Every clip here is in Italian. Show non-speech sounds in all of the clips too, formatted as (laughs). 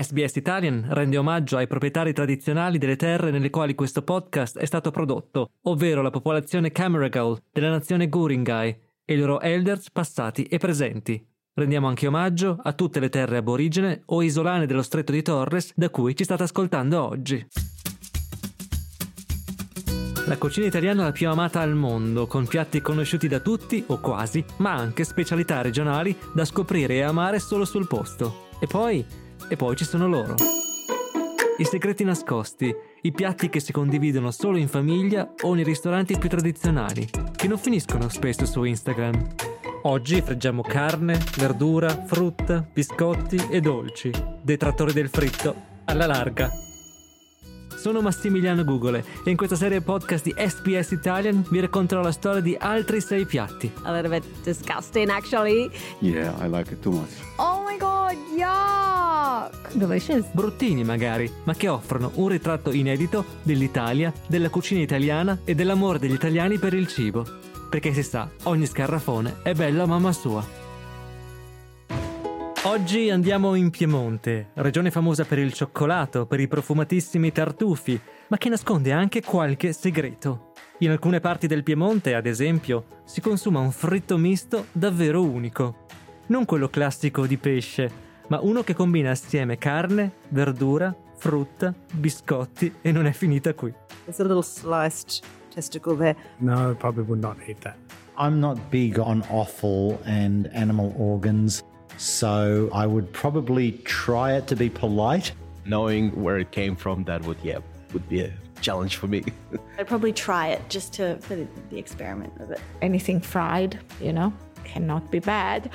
SBS Italian rende omaggio ai proprietari tradizionali delle terre nelle quali questo podcast è stato prodotto, ovvero la popolazione Camaragal della nazione Guringai e i loro elders passati e presenti. Rendiamo anche omaggio a tutte le terre aborigene o isolane dello stretto di Torres da cui ci state ascoltando oggi. La cucina italiana è la più amata al mondo, con piatti conosciuti da tutti o quasi, ma anche specialità regionali da scoprire e amare solo sul posto. E poi, e poi ci sono loro. I segreti nascosti, i piatti che si condividono solo in famiglia o nei ristoranti più tradizionali, che non finiscono spesso su Instagram. Oggi freggiamo carne, verdura, frutta, biscotti e dolci. Detrattori del fritto, alla larga. Sono Massimiliano Gugole e in questa serie podcast di SPS Italian vi racconterò la storia di altri sei piatti. A little bit disgusting, actually. Yeah, I like it too much. Oh my god, yuck! Delicious. Bruttini magari, ma che offrono un ritratto inedito dell'Italia, della cucina italiana e dell'amore degli italiani per il cibo. Perché si sa, ogni scarrafone è bello a mamma sua. Oggi andiamo in Piemonte, regione famosa per il cioccolato, per i profumatissimi tartufi, ma che nasconde anche qualche segreto. In alcune parti del Piemonte, ad esempio, si consuma un fritto misto davvero unico. Non quello classico di pesce, ma uno che combina assieme carne, verdura, frutta, biscotti e non è finita qui. There's a little sliced testicle there. No, I probably would not eat that. I'm not big on offal and animal organs, so I would probably try it to be polite. knowing where it came from, that would yeah would be a challenge for me. I'd probably try it just to for the, the experiment of it. Anything fried, you know, cannot be bad.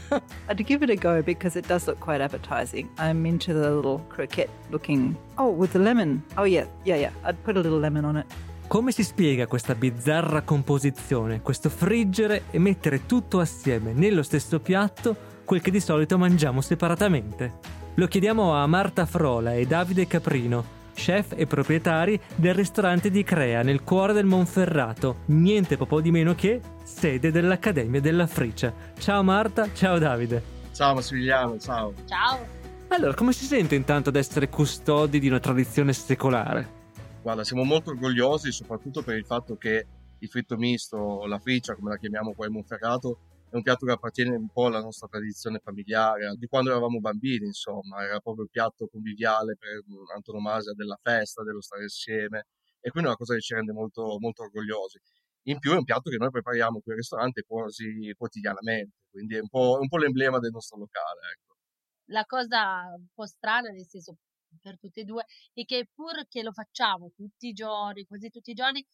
(laughs) I'd give it a go because it does look quite appetizing. I'm into the little croquette looking. Oh, with the lemon. Oh, yeah, yeah, yeah. I'd put a little lemon on it. Come si spiega questa bizzarra composizione, questo friggere e mettere tutto assieme nello stesso piatto quel che di solito mangiamo separatamente? Lo chiediamo a Marta Frola e Davide Caprino, chef e proprietari del ristorante di Crea nel cuore del Monferrato, niente po' di meno che sede dell'Accademia della Fricia. Ciao Marta, ciao Davide. Ciao Massimiliano, ciao. Ciao. Allora, come si sente intanto ad essere custodi di una tradizione secolare? Guarda, siamo molto orgogliosi soprattutto per il fatto che il fritto misto, la friccia, come la chiamiamo qua in Monferrato, è un piatto che appartiene un po' alla nostra tradizione familiare, di quando eravamo bambini, insomma, era proprio il piatto conviviale per antonomasia della festa, dello stare insieme, e quindi è una cosa che ci rende molto, molto orgogliosi. In più è un piatto che noi prepariamo qui al ristorante quasi quotidianamente, quindi è un po', un po l'emblema del nostro locale. Ecco. La cosa un po' strana, nel senso per tutti e due, è che pur che lo facciamo tutti i giorni, quasi tutti i giorni,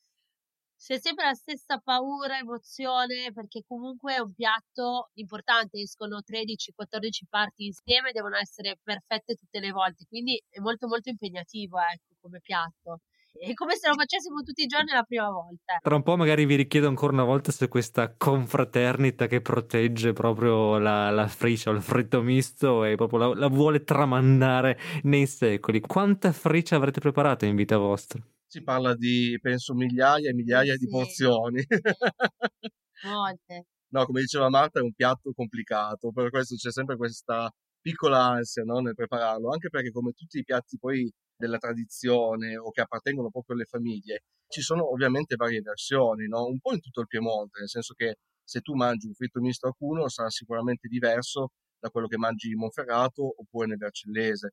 c'è sempre la stessa paura, emozione, perché comunque è un piatto importante, escono 13-14 parti insieme, devono essere perfette tutte le volte, quindi è molto molto impegnativo, ecco, come piatto. È come se lo facessimo tutti i giorni la prima volta. Tra un po' magari vi richiedo ancora una volta se questa confraternita che protegge proprio la, la friccia o il fritto misto e proprio la, la vuole tramandare nei secoli. Quanta friccia avrete preparato in vita vostra? Si parla di, penso, migliaia e migliaia Sì. di porzioni. (laughs) Molte. no, come diceva Marta, è un piatto complicato, per questo c'è sempre questa piccola ansia no, nel prepararlo, anche perché come tutti i piatti poi della tradizione o che appartengono proprio alle famiglie, ci sono ovviamente varie versioni, no? un po' in tutto il Piemonte, nel senso che se tu mangi un fritto misto a Cuneo sarà sicuramente diverso da quello che mangi in Monferrato oppure nel Vercellese.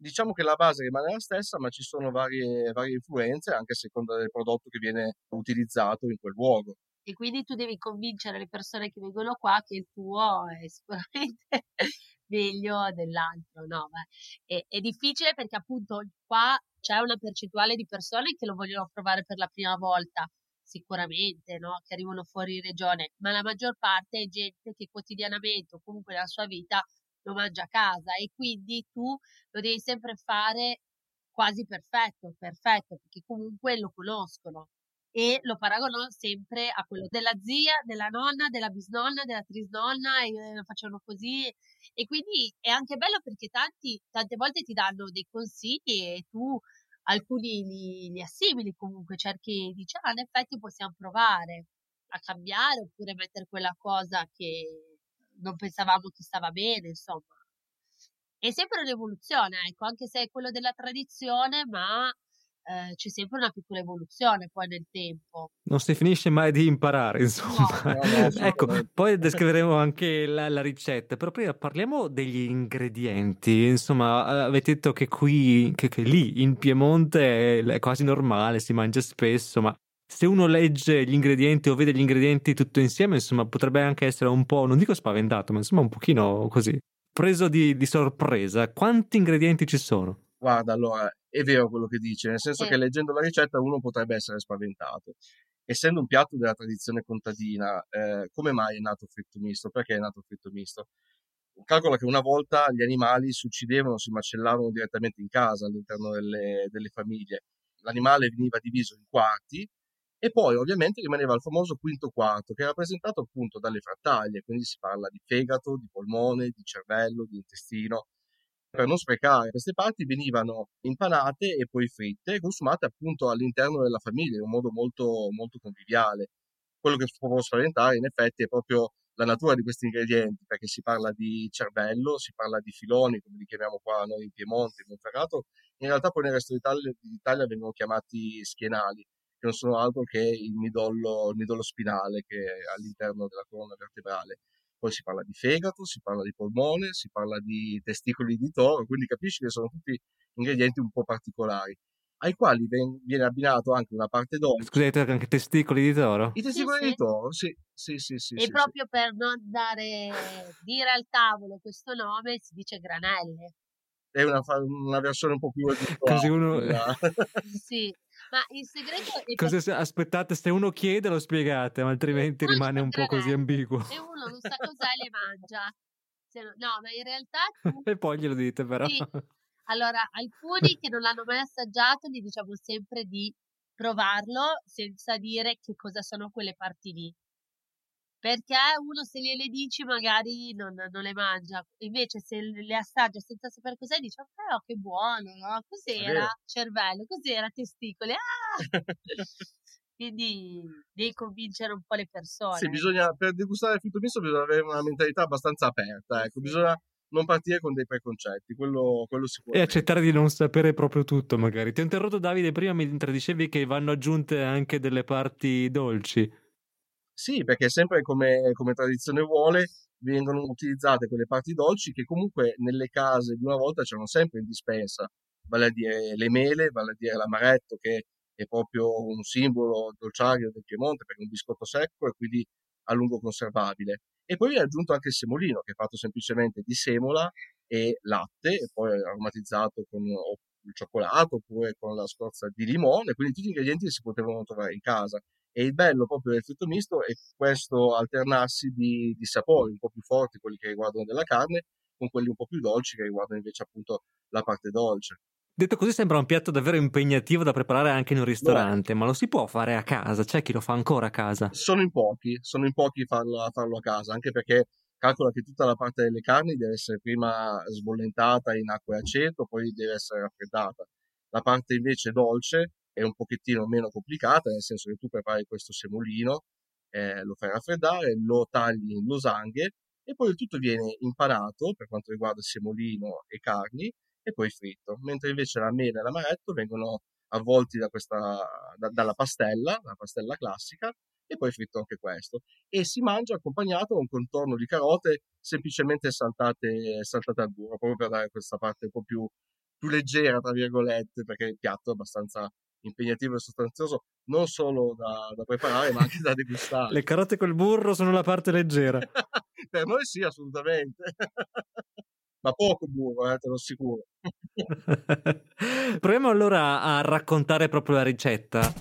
Diciamo che la base rimane la stessa, ma ci sono varie, varie influenze anche a seconda del prodotto che viene utilizzato in quel luogo. E quindi tu devi convincere le persone che vengono qua che il tuo è (laughs) sicuramente meglio dell'altro, no? È, è difficile perché appunto qua c'è una percentuale di persone che lo vogliono provare per la prima volta, sicuramente, no? Che arrivano fuori regione, ma la maggior parte è gente che quotidianamente o comunque nella sua vita lo mangia a casa e quindi tu lo devi sempre fare quasi perfetto, perfetto, perché comunque lo conoscono e lo paragono sempre a quello della zia, della nonna, della bisnonna, della trisnonna e eh, lo facevano così e quindi è anche bello perché tanti tante volte ti danno dei consigli e tu alcuni li, li assimili comunque, cerchi dici ah in effetti possiamo provare a cambiare oppure mettere quella cosa che non pensavamo che stava bene, insomma. È sempre un'evoluzione, ecco, anche se è quello della tradizione, ma eh, c'è sempre una piccola evoluzione poi nel tempo. Non si finisce mai di imparare, (laughs) insomma. No. No, no, ecco, poi (laughs) descriveremo anche la, la ricetta, però prima parliamo degli ingredienti. Insomma, avete detto che qui, che, che lì in Piemonte è quasi normale, si mangia spesso, ma se uno legge gli ingredienti o vede gli ingredienti tutto insieme, insomma, potrebbe anche essere un po', non dico spaventato, ma insomma un pochino così, preso di, di sorpresa. Quanti ingredienti ci sono? Guarda, allora, è vero quello che dice, nel senso Sì. che leggendo la ricetta uno potrebbe essere spaventato. Essendo un piatto della tradizione contadina, eh, come mai è nato il fritto misto? Perché è nato il fritto misto? Calcola che una volta gli animali si uccidevano, si macellavano direttamente in casa all'interno delle, delle famiglie. L'animale veniva diviso in quarti e poi ovviamente rimaneva il famoso quinto quarto che è rappresentato appunto dalle frattaglie, quindi si parla di fegato, di polmone, di cervello, di intestino. Per non sprecare queste parti venivano impanate e poi fritte e consumate appunto all'interno della famiglia in un modo molto, molto conviviale. Quello che può spaventare in effetti è proprio la natura di questi ingredienti, perché si parla di cervello, si parla di filoni, come li chiamiamo qua noi in Piemonte, in Monferrato, in realtà poi nel resto d'Italia, d'Italia vengono chiamati schienali, che non sono altro che il midollo, il midollo spinale che è all'interno della colonna vertebrale. Poi si parla di fegato, si parla di polmone, si parla di testicoli di toro, quindi capisci che sono tutti ingredienti un po' particolari, ai quali ven- viene abbinato anche una parte dolce. Scusate, anche testicoli di toro? I testicoli sì. di toro, sì, sì, sì, sì. e sì, sì. proprio per non dare, dire al tavolo questo nome si dice granelle. È una, una versione un po' più (laughs) Così uno-. Sì, ma il segreto è Cosa se- aspettate, se uno chiede lo spiegate, ma altrimenti Uno rimane un po' così ambiguo. E uno non sa cos'è le mangia. Se no, no, ma in realtà tu (laughs) E poi glielo dite però. Sì. Allora, alcuni che non l'hanno mai assaggiato gli diciamo sempre di provarlo senza dire che cosa sono quelle parti lì. Perché uno se gliele dici magari non, non le mangia, invece se le assaggia senza sapere cos'è dice ok, oh, che buono, no? Cos'era? Cervello, cos'era? Testicoli, ah! (laughs) Quindi devi convincere un po' le persone. Sì, bisogna, per degustare il fritto misto bisogna avere una mentalità abbastanza aperta, ecco, bisogna non partire con dei preconcetti, quello, quello E accettare di non sapere proprio tutto, magari. Ti ho interrotto, Davide, prima mentre dicevi che vanno aggiunte anche delle parti dolci. Sì, perché sempre come, come tradizione vuole, vengono utilizzate quelle parti dolci che comunque nelle case di una volta c'erano sempre in dispensa, vale a dire le mele, vale a dire l'amaretto che è proprio un simbolo dolciario del Piemonte perché è un biscotto secco e quindi a lungo conservabile. E poi viene aggiunto anche il semolino che è fatto semplicemente di semola e latte e poi aromatizzato con il cioccolato oppure con la scorza di limone, quindi tutti gli ingredienti che si potevano trovare in casa. E il bello proprio del fritto misto è questo alternarsi di, di sapori un po' più forti, quelli che riguardano della carne, con quelli un po' più dolci che riguardano invece appunto la parte dolce. Detto così sembra un piatto davvero impegnativo da preparare anche in un ristorante, ma lo si può fare a casa? C'è chi lo fa ancora a casa? Sono in pochi, sono in pochi farlo, a farlo a casa, anche perché calcola che tutta la parte delle carni deve essere prima sbollentata in acqua e aceto, poi deve essere raffreddata. La parte invece dolce è un pochettino meno complicata, nel senso che tu prepari questo semolino, eh, lo fai raffreddare, lo tagli in losanghe e poi il tutto viene impanato per quanto riguarda semolino e carni e poi fritto, mentre invece la mela e l'amaretto vengono avvolti da questa, da- dalla pastella, la pastella classica, e poi fritto anche questo. E si mangia accompagnato da un contorno di carote semplicemente saltate, saltate al burro, proprio per dare questa parte un po' più, più leggera, tra virgolette, perché il piatto è abbastanza impegnativo e sostanzioso, non solo da, da preparare, ma anche da degustare. Le carote col burro sono la parte leggera. (laughs) per noi sì, assolutamente. (laughs) ma poco burro, eh, te lo assicuro. (laughs) Proviamo allora a raccontare proprio la ricetta.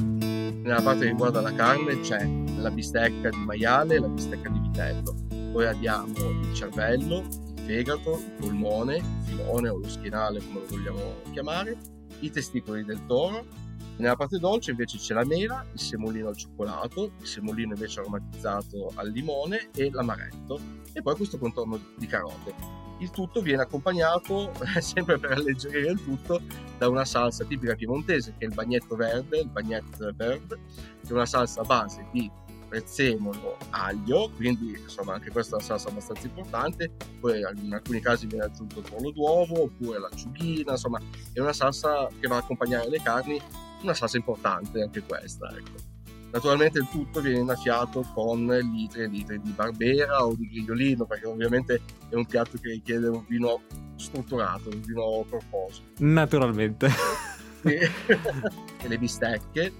Nella parte che riguarda la carne c'è la bistecca di maiale e la bistecca di vitello. Poi abbiamo il cervello, il fegato, il polmone, il filone o lo schienale come lo vogliamo chiamare, i testicoli del toro. Nella parte dolce invece c'è la mela, il semolino al cioccolato, il semolino invece aromatizzato al limone e l'amaretto e poi questo contorno di carote. Il tutto viene accompagnato, (laughs) sempre per alleggerire il tutto, da una salsa tipica piemontese che è il bagnetto verde, il bagnetto verde, che è una salsa a base di prezzemolo, aglio, quindi insomma anche questa è una salsa abbastanza importante, poi in alcuni casi viene aggiunto il pollo d'uovo oppure l'acciughina, insomma è una salsa che va a accompagnare le carni, una salsa importante anche questa, ecco. Naturalmente il tutto viene innaffiato con litri e litri di barbera o di grigliolino, perché ovviamente è un piatto che richiede un vino strutturato, un vino corposo. Naturalmente. (laughs) e le bistecche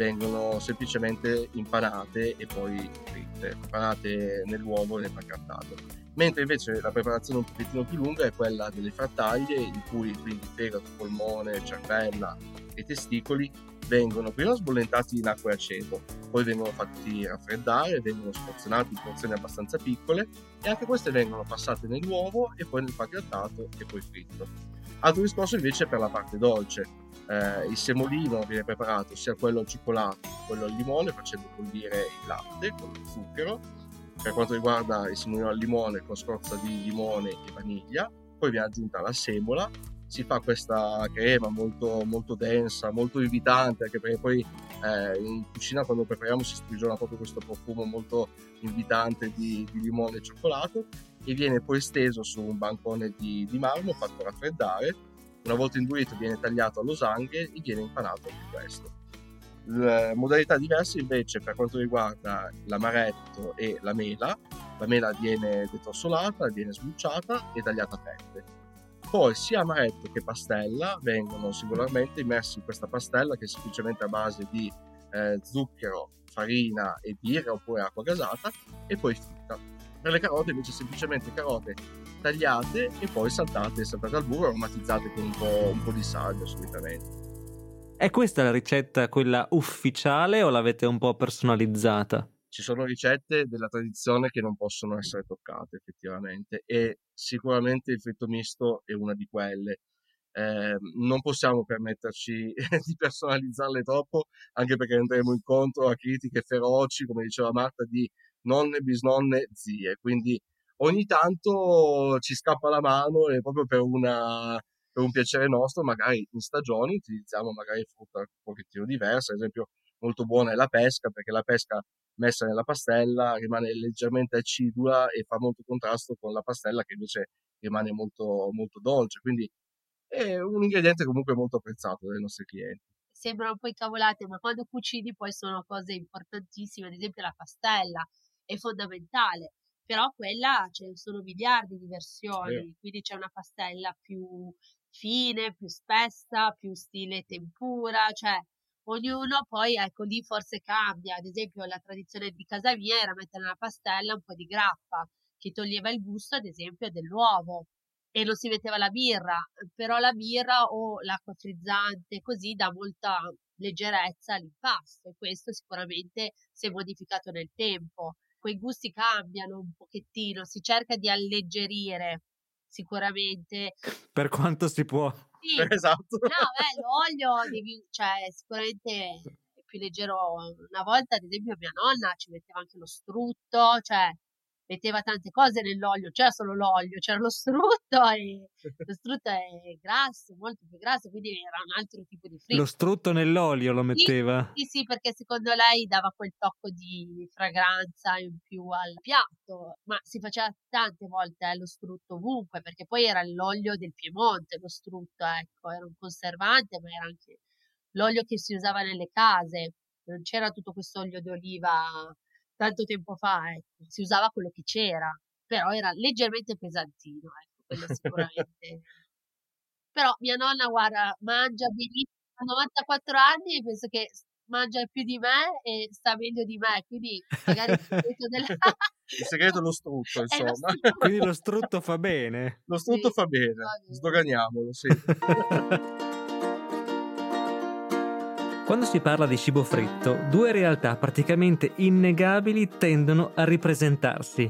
vengono semplicemente impanate e poi fritte, impanate nell'uovo e nel pancartato. Mentre invece la preparazione un pochettino più lunga è quella delle frattaglie, in cui quindi fegato, polmone, cervella e testicoli vengono prima sbollentati in acqua e aceto, poi vengono fatti raffreddare, vengono sporzionati in porzioni abbastanza piccole e anche queste vengono passate nell'uovo e poi nel pangrattato e poi fritto. Altro discorso invece per la parte dolce. Eh, il semolino viene preparato sia quello al cioccolato che quello al limone facendo bollire il latte con il zucchero. Per quanto riguarda il semolino al limone con scorza di limone e vaniglia, poi viene aggiunta la semola si fa questa crema molto, molto densa, molto invitante, anche perché poi eh, in cucina quando prepariamo si sprigiona proprio questo profumo molto invitante di, di limone e cioccolato e viene poi steso su un bancone di, di marmo fatto raffreddare. Una volta indurito viene tagliato a losanghe e viene impanato anche questo. Le modalità diverse invece per quanto riguarda l'amaretto e la mela. La mela viene detrossolata, viene sbucciata e tagliata a fette poi sia amaretto che pastella vengono singolarmente immersi in questa pastella che è semplicemente a base di eh, zucchero, farina e birra oppure acqua gasata e poi fritta. Per le carote invece semplicemente carote tagliate e poi saltate, saltate al burro aromatizzate con un po', un po di sale solitamente. È questa la ricetta, quella ufficiale o l'avete un po' personalizzata? ci sono ricette della tradizione che non possono essere toccate effettivamente e sicuramente il fritto misto è una di quelle. Eh, non possiamo permetterci (laughs) di personalizzarle troppo anche perché andremo incontro a critiche feroci, come diceva Marta, di nonne, bisnonne, zie. Quindi ogni tanto ci scappa la mano e proprio per, una, per un piacere nostro, magari in stagioni utilizziamo magari frutta un pochettino diversa, ad esempio molto buona è la pesca perché la pesca messa nella pastella rimane leggermente acidula e fa molto contrasto con la pastella che invece rimane molto, molto dolce. Quindi è un ingrediente comunque molto apprezzato dai nostri clienti. Sembrano poi cavolate, ma quando cucini poi sono cose importantissime, ad esempio la pastella è fondamentale, però quella ce ne sono miliardi di versioni, sì. quindi c'è una pastella più fine, più spessa, più stile tempura, cioè ognuno poi, ecco, lì forse cambia. Ad esempio, la tradizione di casa mia era mettere nella pastella un po' di grappa, che toglieva il gusto, ad esempio, dell'uovo. E non si metteva la birra, però la birra o l'acqua frizzante così dà molta leggerezza all'impasto e questo sicuramente si è modificato nel tempo. Quei gusti cambiano un pochettino, si cerca di alleggerire sicuramente. Per quanto si può. Sì. (laughs) Esatto. No, beh, l'olio devi, cioè, sicuramente è più leggero. Una volta, ad esempio, mia nonna ci metteva anche lo strutto, cioè metteva tante cose nell'olio, c'era solo l'olio, c'era lo strutto e lo strutto è grasso, molto più grasso, quindi era un altro tipo di fritto. Lo strutto nell'olio lo metteva? Sì, sì, perché secondo lei dava quel tocco di fragranza in più al piatto, ma si faceva tante volte eh, lo strutto ovunque, perché poi era l'olio del Piemonte, lo strutto, ecco, era un conservante, ma era anche l'olio che si usava nelle case, non c'era tutto questo olio d'oliva tanto tempo fa, ecco, si usava quello che c'era, però era leggermente pesantino, ecco, quello sicuramente. però mia nonna, guarda, mangia benissimo, ha 94 anni e penso che mangia più di me e sta meglio di me, quindi magari il segreto della... (laughs) il segreto è lo strutto, (laughs) insomma. Lo strutto. quindi lo strutto fa bene. Lo strutto sì, fa bene, bene. sdoganiamolo, sì. (laughs) Quando si parla di cibo fritto, due realtà praticamente innegabili tendono a ripresentarsi.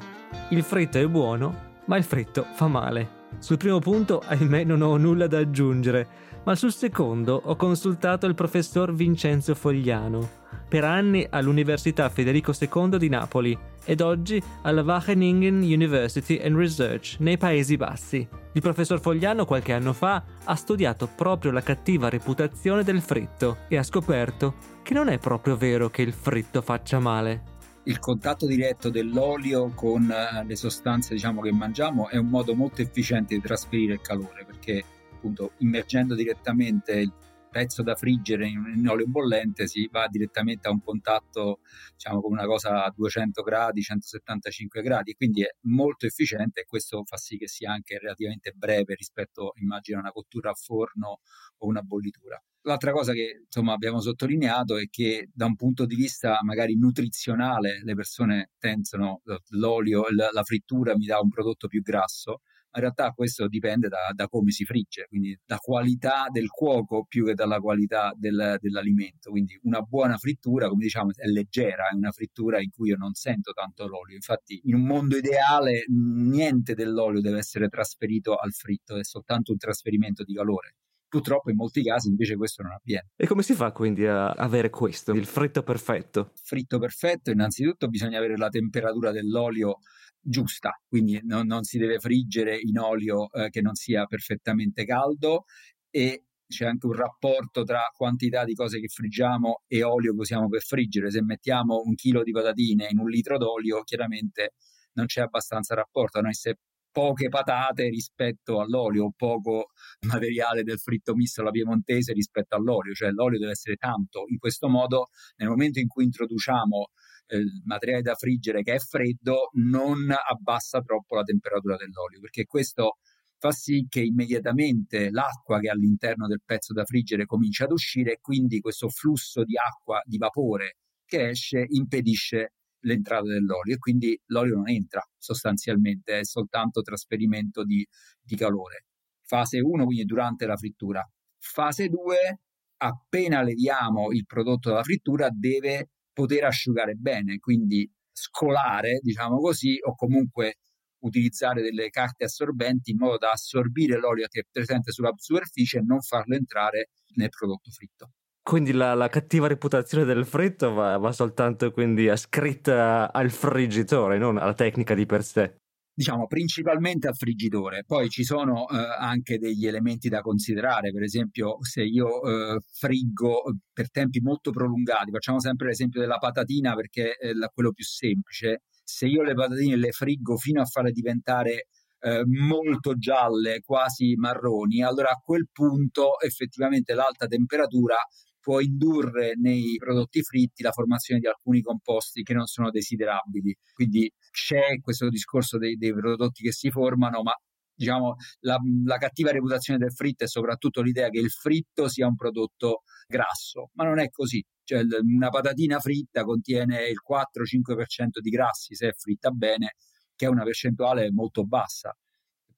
Il fritto è buono, ma il fritto fa male. Sul primo punto, ahimè, non ho nulla da aggiungere, ma sul secondo ho consultato il professor Vincenzo Fogliano, per anni all'Università Federico II di Napoli ed oggi alla Wageningen University and Research nei Paesi Bassi. Il professor Fogliano qualche anno fa ha studiato proprio la cattiva reputazione del fritto e ha scoperto che non è proprio vero che il fritto faccia male. il contatto diretto dell'olio con eh, le sostanze diciamo, che mangiamo è un modo molto efficiente di trasferire il calore perché appunto immergendo direttamente pezzo da friggere in, olio bollente si va direttamente a un contatto diciamo con una cosa a 200 gradi 175 gradi quindi è molto efficiente e questo fa sì che sia anche relativamente breve rispetto immagino a una cottura a forno o una bollitura. L'altra cosa che insomma, abbiamo sottolineato è che da un punto di vista magari nutrizionale le persone pensano l'olio, la frittura mi dà un prodotto più grasso, in realtà questo dipende da, da, come si frigge, quindi da qualità del cuoco più che dalla qualità del, dell'alimento. Quindi una buona frittura, come diciamo, è leggera, è una frittura in cui io non sento tanto l'olio. Infatti, in un mondo ideale, niente dell'olio deve essere trasferito al fritto, è soltanto un trasferimento di calore. Purtroppo in molti casi invece questo non avviene. E come si fa quindi a avere questo, il fritto perfetto? Fritto perfetto, innanzitutto bisogna avere la temperatura dell'olio giusta, quindi non, non si deve friggere in olio eh, che non sia perfettamente caldo e c'è anche un rapporto tra quantità di cose che friggiamo e olio che usiamo per friggere. Se mettiamo un chilo di patatine in un litro d'olio, chiaramente non c'è abbastanza rapporto. Noi se poche patate rispetto all'olio poco materiale del fritto misto alla piemontese rispetto all'olio, cioè l'olio deve essere tanto. In questo modo, nel momento in cui introduciamo il materiale da friggere che è freddo, non abbassa troppo la temperatura dell'olio, perché questo fa sì che immediatamente l'acqua che è all'interno del pezzo da friggere comincia ad uscire e quindi questo flusso di acqua, di vapore che esce impedisce l'entrata dell'olio e quindi l'olio non entra sostanzialmente, è soltanto trasferimento di, di calore. Fase 1, quindi durante la frittura. Fase 2, appena leviamo il prodotto dalla frittura, deve poter asciugare bene, quindi scolare, diciamo così, o comunque utilizzare delle carte assorbenti in modo da assorbire l'olio che è presente sulla superficie e non farlo entrare nel prodotto fritto. Quindi la, la, cattiva reputazione del fritto va, va soltanto quindi ascritta al friggitore, non alla tecnica di per sé. Diciamo principalmente al friggitore, poi ci sono eh, anche degli elementi da considerare, per esempio se io eh, friggo per tempi molto prolungati, facciamo sempre l'esempio della patatina perché è quello più semplice, se io le patatine le friggo fino a farle diventare eh, molto gialle, quasi marroni, allora a quel punto effettivamente l'alta temperatura può indurre nei prodotti fritti la formazione di alcuni composti che non sono desiderabili. Quindi c'è questo discorso dei, dei prodotti che si formano, ma diciamo la, la, cattiva reputazione del fritto è soprattutto l'idea che il fritto sia un prodotto grasso, ma non è così. Cioè, una patatina fritta contiene il 4-5% di grassi se è fritta bene, che è una percentuale molto bassa.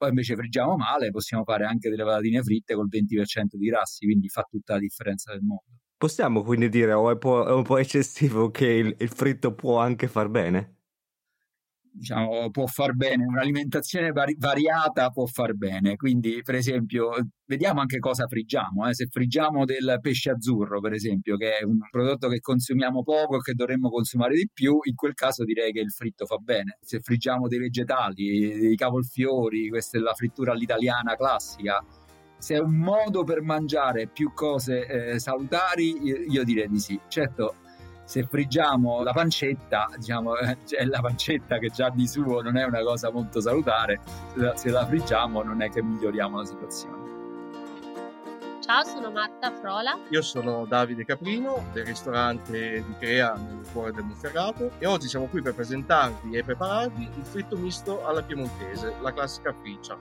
Poi invece friggiamo male, possiamo fare anche delle patatine fritte col 20% di grassi, quindi fa tutta la differenza del mondo. Possiamo quindi dire, o è, è un po' eccessivo, che il, il fritto può anche far bene? Diciamo, può far bene, un'alimentazione vari- variata può far bene. Quindi, per esempio, vediamo anche cosa friggiamo. Eh. Se friggiamo del pesce azzurro, per esempio, che è un prodotto che consumiamo poco e che dovremmo consumare di più, in quel caso direi che il fritto fa bene. Se friggiamo dei vegetali, dei cavolfiori, questa è la frittura all'italiana classica. Se è un modo per mangiare più cose eh, salutari, io, io direi di sì. Certo, se friggiamo la pancetta, diciamo, (laughs) è la pancetta che già di suo non è una cosa molto salutare, se la friggiamo non è che miglioriamo la situazione. Ciao, sono Marta Frola. Io sono Davide Caprino del ristorante di Crea nel cuore del Monferrato e oggi siamo qui per presentarvi e prepararvi il fritto misto alla piemontese, la classica friccia.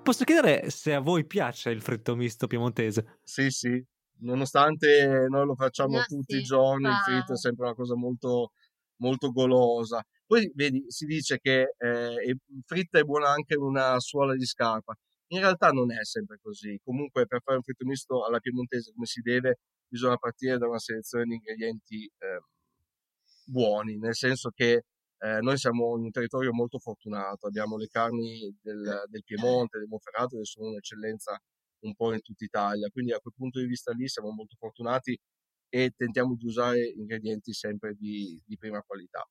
Posso chiedere se a voi piace il fritto misto piemontese? Sì, sì, nonostante noi lo facciamo ah, tutti sì, i giorni, il fritto è sempre una cosa molto, molto golosa. Poi vedi, si dice che eh, fritta è buona anche una suola di scarpa. In realtà non è sempre così. Comunque, per fare un fritto misto alla piemontese come si deve, bisogna partire da una selezione di ingredienti eh, buoni, nel senso che eh, noi siamo in un territorio molto fortunato, abbiamo le carni del, del Piemonte, del Monferrato, che sono un'eccellenza un po' in tutta Italia. Quindi a quel punto di vista lì siamo molto fortunati e tentiamo di usare ingredienti sempre di, di prima qualità.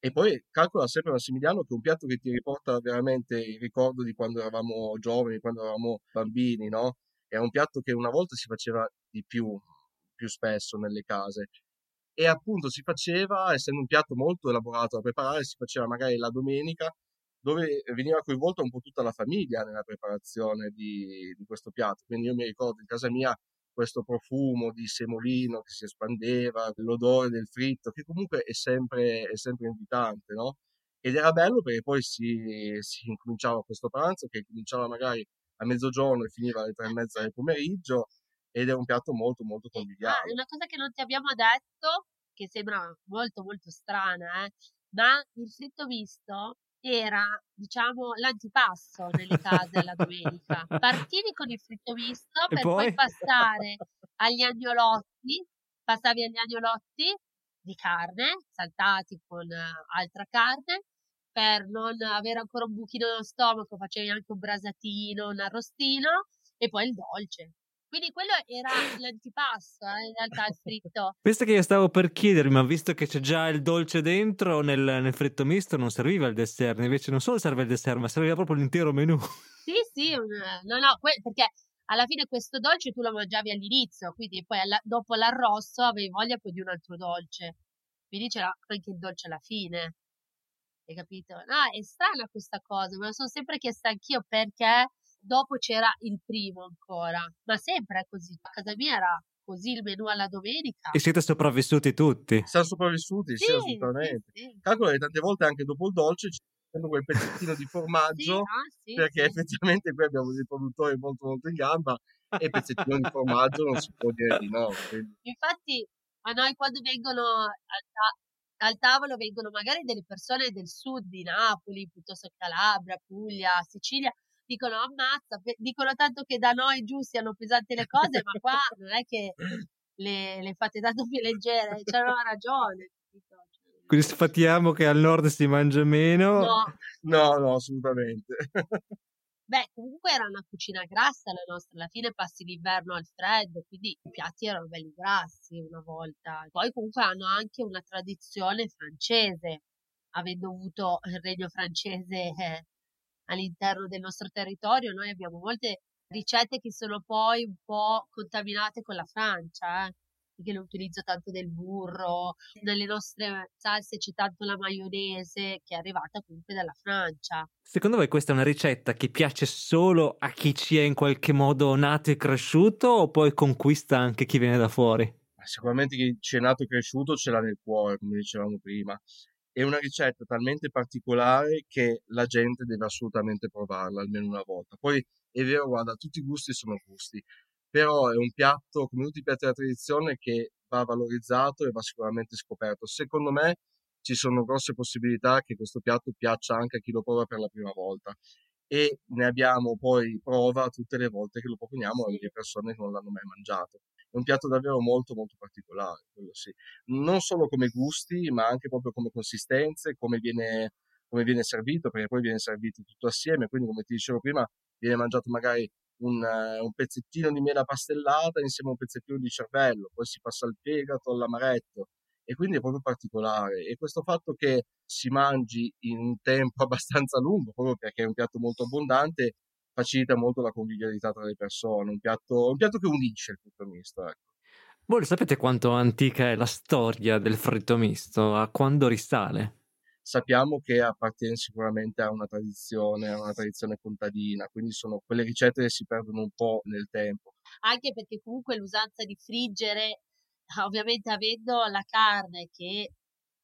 E poi calcola sempre Massimiliano che è un piatto che ti riporta veramente il ricordo di quando eravamo giovani, quando eravamo bambini, no? È un piatto che una volta si faceva di più, più spesso nelle case. e appunto si faceva, essendo un piatto molto elaborato da preparare, si faceva magari la domenica dove veniva coinvolta un po' tutta la famiglia nella preparazione di, di questo piatto. Quindi io mi ricordo in casa mia questo profumo di semolino che si espandeva, l'odore del fritto, che comunque è sempre, è sempre invitante, no? Ed era bello perché poi si, si incominciava questo pranzo che cominciava magari a mezzogiorno e finiva alle tre e mezza del pomeriggio ed è un piatto molto molto Ah, conviviale. una cosa che non ti abbiamo detto, che sembra molto molto strana, eh, ma il fritto misto era, diciamo, l'antipasto nelle case la domenica. Partivi con il fritto misto E per poi poi? passare agli agnolotti, passavi agli agnolotti di carne, saltati con eh, altra carne, per non avere ancora un buchino nello stomaco, facevi anche un brasatino, un arrostino e poi il dolce. Quindi quello era l'antipasto, eh, in realtà il fritto. (laughs) Questo che io stavo per chiedermi, ma visto che c'è già il dolce dentro, nel, nel fritto misto non serviva il dessert, invece non solo serve il dessert, ma serviva proprio l'intero menù. Sì, sì, no, no, que- perché alla fine questo dolce tu lo mangiavi all'inizio, quindi poi alla- dopo l'arrosto avevi voglia poi di un altro dolce. Quindi c'era anche il dolce alla fine. Hai capito? No, è strana questa cosa, me la sono sempre chiesta anch'io perché dopo c'era il primo ancora. Ma sempre è così. A casa mia era così il menù alla domenica. E siete sopravvissuti tutti. Siamo sopravvissuti, sì, Sì, assolutamente. sì, sì. Calcola che tante volte anche dopo il dolce c'è sempre quel pezzettino di (laughs) Sì, formaggio, ah, sì, perché sì. effettivamente qui abbiamo dei produttori molto molto in gamba e pezzettino di formaggio non si può dire di no. quindi- Infatti, a noi quando vengono al, ta- al tavolo vengono magari delle persone del sud di Napoli, piuttosto che Calabria, Puglia, Sicilia, dicono ammazza, pe- dicono tanto che da noi giù siano pesanti le cose, ma qua (laughs) non è che le, le fate tanto più leggere, c'hanno ragione. Cioè, Quindi sfatiamo che al nord si mangia meno. No, No, no, assolutamente. (laughs) Beh, comunque era una cucina grassa la nostra, alla fine passi l'inverno al freddo, quindi i piatti erano belli grassi una volta. Poi comunque hanno anche una tradizione francese, avendo avuto il regno francese eh, all'interno del nostro territorio, noi abbiamo molte ricette che sono poi un po' contaminate con la Francia, eh, perché l'utilizzo tanto del burro, nelle nostre salse c'è tanto la maionese che è arrivata comunque dalla Francia. Secondo voi questa è una ricetta che piace solo a chi ci è in qualche modo nato e cresciuto o poi conquista anche chi viene da fuori? Sicuramente chi ci è nato e cresciuto ce l'ha nel cuore, come dicevamo prima. È una ricetta talmente particolare che la gente deve assolutamente provarla almeno una volta. Poi è vero, guarda, tutti i gusti sono gusti, però è un piatto, come tutti i piatti della tradizione, che va valorizzato e va sicuramente scoperto. Secondo me ci sono grosse possibilità che questo piatto piaccia anche a chi lo prova per la prima volta e ne abbiamo poi prova tutte le volte che lo proponiamo alle persone che non l'hanno mai mangiato. È un piatto davvero molto molto particolare, sì. Non solo come gusti, ma anche proprio come consistenze, come viene, come viene servito, perché poi viene servito tutto assieme, quindi come ti dicevo prima, viene mangiato magari un, un pezzettino di mela pastellata insieme a un pezzettino di cervello, poi si passa al fegato, all'amaretto, e quindi è proprio particolare. E questo fatto che si mangi in un tempo (laughs) abbastanza lungo, proprio perché è un piatto molto abbondante, facilita molto la convivialità tra le persone. Un piatto, un piatto che unisce il frutto misto. Ecco. Voi sapete quanto antica è la storia del fritto misto? A quando risale? Sappiamo che appartiene sicuramente a una tradizione, a una tradizione contadina, quindi sono quelle ricette che si perdono un po' nel tempo. anche perché comunque l'usanza di friggere, ovviamente avendo la carne che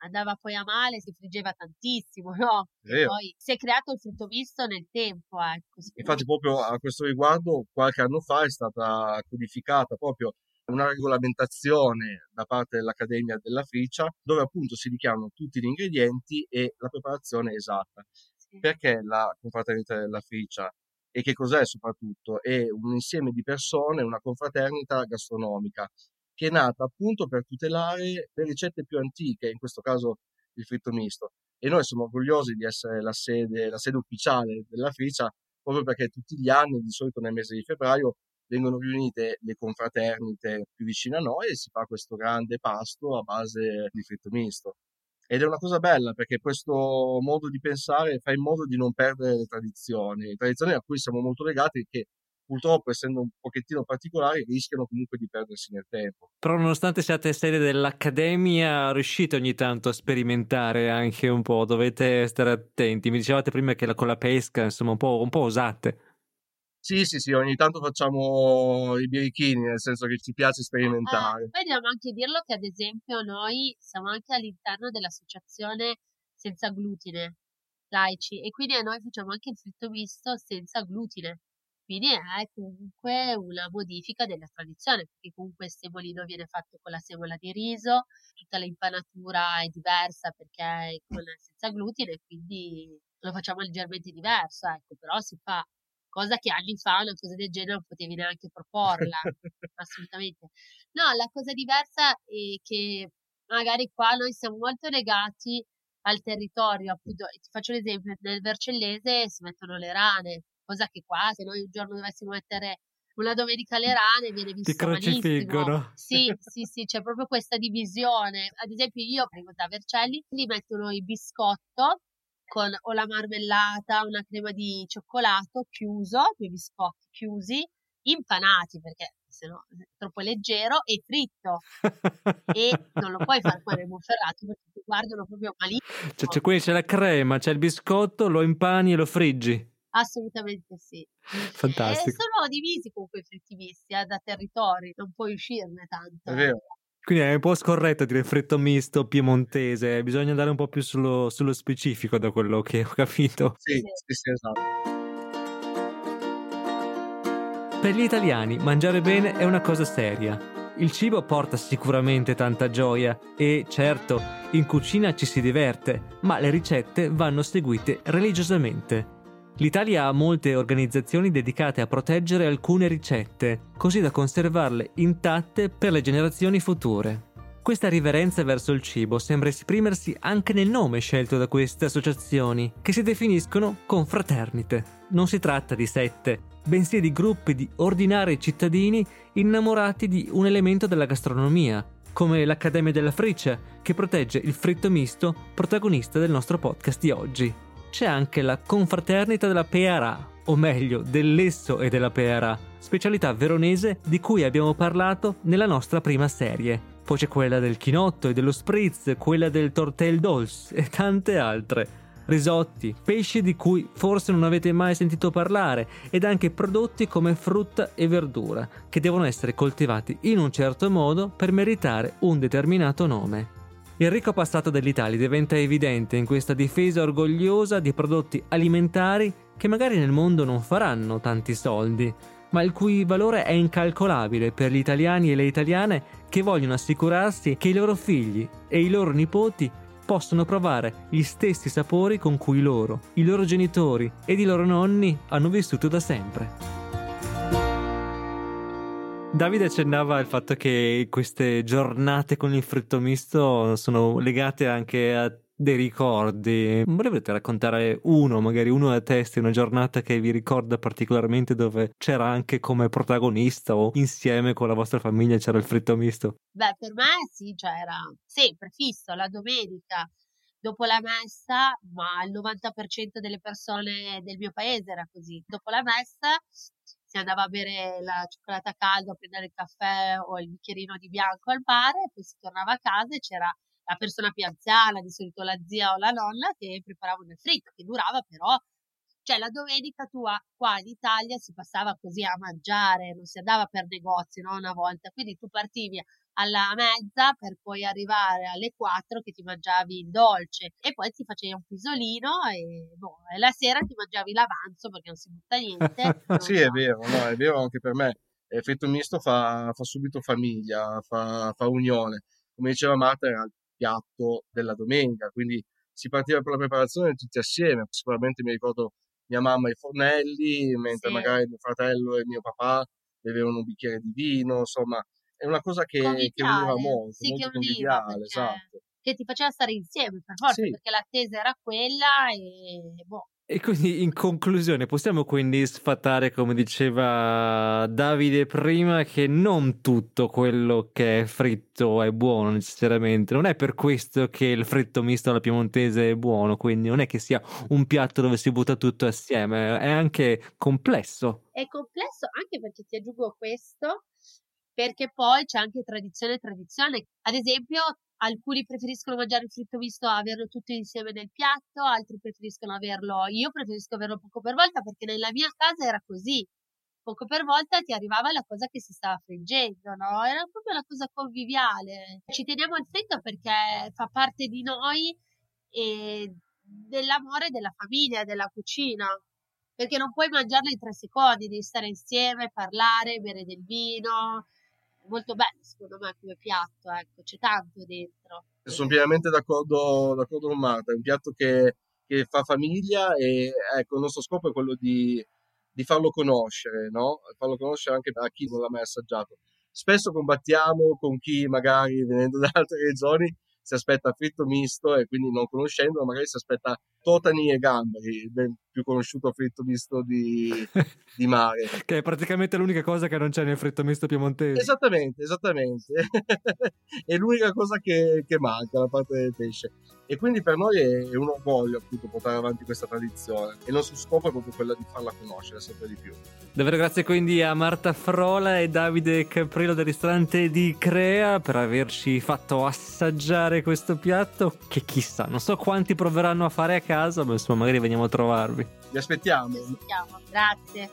andava poi a male, si friggeva tantissimo, (laughs) no? Poi si è creato il fritto misto nel tempo, ecco. Infatti, proprio a questo riguardo, qualche anno fa è stata codificata proprio una regolamentazione da parte dell'Accademia della Fricia, dove appunto si dichiarano tutti gli ingredienti e la preparazione esatta. Sì. Perché la confraternita della Fricia e che cos'è soprattutto? È un insieme di persone, una confraternita gastronomica che è nata appunto per tutelare le ricette più antiche, in questo caso il fritto misto. E noi siamo orgogliosi di essere la sede, la sede ufficiale della Fricia, proprio perché tutti gli anni, di solito nel mese di febbraio, vengono riunite le confraternite più vicine a noi e si fa questo grande pasto a base di fritto misto. Ed è una cosa bella perché questo modo di pensare fa in modo di non perdere le tradizioni, tradizioni a cui siamo molto legati che purtroppo essendo un pochettino particolari rischiano comunque di perdersi nel tempo. Però nonostante siate sede dell'Accademia, riuscite ogni tanto a sperimentare anche un po', dovete stare attenti. Mi dicevate prima che la, con la pesca, insomma, un po', un po' osate. Sì, sì, sì, ogni tanto facciamo i birichini, nel senso che ci piace sperimentare. Eh, poi dobbiamo anche dirlo che ad esempio noi siamo anche all'interno dell'associazione senza glutine laici e quindi noi facciamo anche il fritto misto senza glutine. Quindi è comunque una modifica della tradizione, perché comunque il semolino viene fatto con la semola di riso, tutta l'impanatura è diversa perché è senza glutine, quindi lo facciamo leggermente diverso, ecco, però si fa cosa che anni fa una cosa del genere non potevi neanche proporla, (laughs) assolutamente. No, la cosa diversa è che magari qua noi siamo molto legati al territorio, appunto, ti faccio l'esempio, nel Vercellese si mettono le rane, cosa che qua se noi un giorno dovessimo mettere una domenica le rane viene visto Ti crocifiggono. Sì, sì, sì, c'è proprio questa divisione. Ad esempio io vengo da Vercelli, lì mettono il biscotto con o la marmellata, una crema di cioccolato chiuso, due biscotti chiusi, impanati perché se no è troppo leggero e fritto e non lo puoi fare qua nel Monferrato perché ti guardano proprio malissimo. Cioè, c'è qui c'è la crema, c'è il biscotto, lo impani e lo friggi. Assolutamente sì. Fantastico. E sono divisi comunque i fritti misti eh, da territori, non puoi uscirne tanto. È vero. Quindi è un po' scorretto dire fritto misto piemontese, bisogna andare un po' più sullo, sullo specifico da quello che ho capito. Sì, sì, sì, esatto. Per gli italiani mangiare bene è una cosa seria. Il cibo porta sicuramente tanta gioia e, certo, in cucina ci si diverte, ma le ricette vanno seguite religiosamente. L'Italia ha molte organizzazioni dedicate a proteggere alcune ricette, così da conservarle intatte per le generazioni future. Questa riverenza verso il cibo sembra esprimersi anche nel nome scelto da queste associazioni, che si definiscono confraternite. Non si tratta di sette, bensì di gruppi di ordinari cittadini innamorati di un elemento della gastronomia, come l'Accademia della Friccia, che protegge il fritto misto, protagonista del nostro podcast di oggi. C'è anche la confraternita della PRA, o meglio, dell'esso e della PRA, specialità veronese di cui abbiamo parlato nella nostra prima serie. Poi c'è quella del chinotto e dello spritz, quella del tortel dolce e tante altre. Risotti, pesci di cui forse non avete mai sentito parlare ed anche prodotti come frutta e verdura, che devono essere coltivati in un certo modo per meritare un determinato nome. Il ricco passato dell'Italia diventa evidente in questa difesa orgogliosa di prodotti alimentari che magari nel mondo non faranno tanti soldi, ma il cui valore è incalcolabile per gli italiani e le italiane che vogliono assicurarsi che i loro figli e i loro nipoti possono provare gli stessi sapori con cui loro, i loro genitori ed i loro nonni hanno vissuto da sempre. Davide accennava al fatto che queste giornate con il fritto misto sono legate anche a dei ricordi. Volete raccontare uno, magari uno a testa, una giornata che vi ricorda particolarmente dove c'era anche come protagonista o insieme con la vostra famiglia c'era il fritto misto? Beh, per me sì, cioè era sempre fisso la domenica dopo la messa, ma il 90% delle persone del mio paese era così. Dopo la messa si andava a bere la cioccolata calda, a prendere il caffè o il bicchierino di bianco al bar e poi si tornava a casa e c'era la persona più anziana, di solito la zia o la nonna, che preparava il fritto, che durava però, cioè la domenica tua qua in Italia si passava così a mangiare, non si andava per negozi, no? Una volta, quindi tu partivi alla mezza per poi arrivare alle 4 che ti mangiavi il dolce e poi ti facevi un pisolino e, boh, e la sera ti mangiavi l'avanzo perché non si butta niente. (laughs) sì, è vero, no, è vero anche per me. L'effetto misto fa, fa subito famiglia, fa, fa unione. Come diceva Marta, era il piatto della domenica, quindi si partiva per la preparazione tutti assieme. Sicuramente mi ricordo mia mamma i fornelli, mentre Sì. magari mio fratello e mio papà bevevano un bicchiere di vino, insomma, è una cosa che, che univa Conviviale, molto, sì, che molto univa, perché esatto. che ti faceva stare insieme per forza, Sì. perché l'attesa era quella e boh. E quindi in conclusione possiamo quindi sfatare, come diceva Davide prima, che non tutto quello che è fritto è buono necessariamente. Non è per questo che il fritto misto alla piemontese è buono, quindi non è che sia un piatto dove si butta tutto assieme, è anche complesso. È complesso anche perché ti aggiungo questo, perché poi c'è anche tradizione e tradizione. Ad esempio, alcuni preferiscono mangiare il fritto misto, averlo tutto insieme nel piatto, altri preferiscono averlo, io preferisco averlo poco per volta perché nella mia casa era così. Poco per volta ti arrivava la cosa che si stava friggendo, no? Era proprio una cosa conviviale. Ci teniamo al fritto perché fa parte di noi e dell'amore della famiglia, della cucina perché non puoi mangiarlo in tre secondi, devi stare insieme, parlare, bere del vino. Molto bello, secondo me, come piatto, ecco, c'è tanto dentro. Sono pienamente d'accordo, d'accordo con Marta, è un piatto che, che fa famiglia e ecco, il nostro scopo è quello di, di farlo conoscere, no? Farlo conoscere anche a chi non l'ha mai assaggiato. Spesso combattiamo con chi magari venendo da altre regioni si aspetta fritto misto e quindi non conoscendolo magari si aspetta totani e gamberi, più conosciuto fritto misto di, (laughs) di mare. che è praticamente l'unica cosa che non c'è nel fritto misto piemontese. Esattamente, esattamente. (laughs) è l'unica cosa che, che manca, la parte del pesce. E quindi per noi è, è un orgoglio appunto portare avanti questa tradizione. E il nostro scopo è proprio quello di farla conoscere sempre di più. Davvero grazie quindi a Marta Frola e Davide Caprillo del ristorante di Crea per averci fatto assaggiare questo piatto che chissà, non so quanti proveranno a fare a casa, ma insomma magari veniamo a trovarvi. Vi aspettiamo. Ci sentiamo, grazie.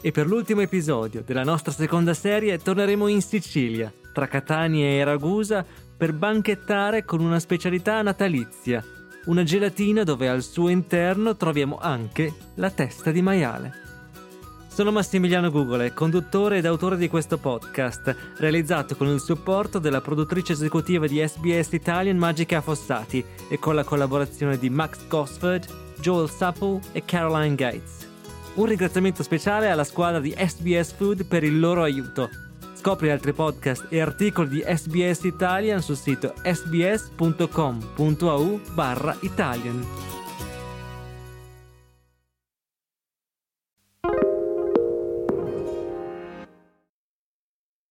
E per l'ultimo episodio della nostra seconda serie torneremo in Sicilia, tra Catania e Ragusa, per banchettare con una specialità natalizia, una gelatina dove al suo interno troviamo anche la testa di maiale. Sono Massimiliano Gugole, conduttore ed autore di questo podcast, realizzato con il supporto della produttrice esecutiva di SBS Italian Magica Fossati e con la collaborazione di Max Gosford, Joel Supple e Caroline Gates. Un ringraziamento speciale alla squadra di SBS Food per il loro aiuto. Scopri altri podcast e articoli di SBS Italian sul sito sbs.com.au barra Italian.